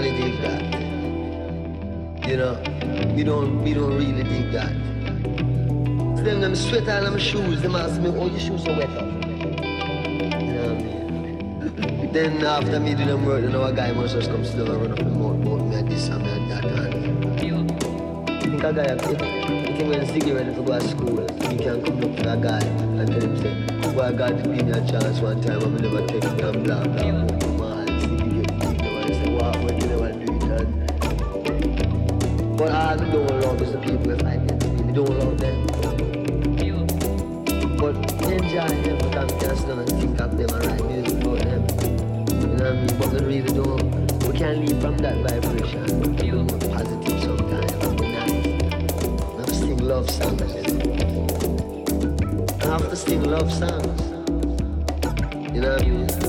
really dig that. You know, we don't we don't really dig that. So then them sweat all them shoes, them ask me, oh your shoes are wet off. You know what I mean? then after me do them work, you know a guy must just come still and run up the mouth about me at this and me at that and think a guy if he went ready to go to school, he can come up to a guy and tell him say, Why God give me a chance one time I will never take them and blah blah blah. we can't leave from that vibration. Feel more positive sometimes. Nice. Let's sing love songs. I have to sing love songs. You know what I mean?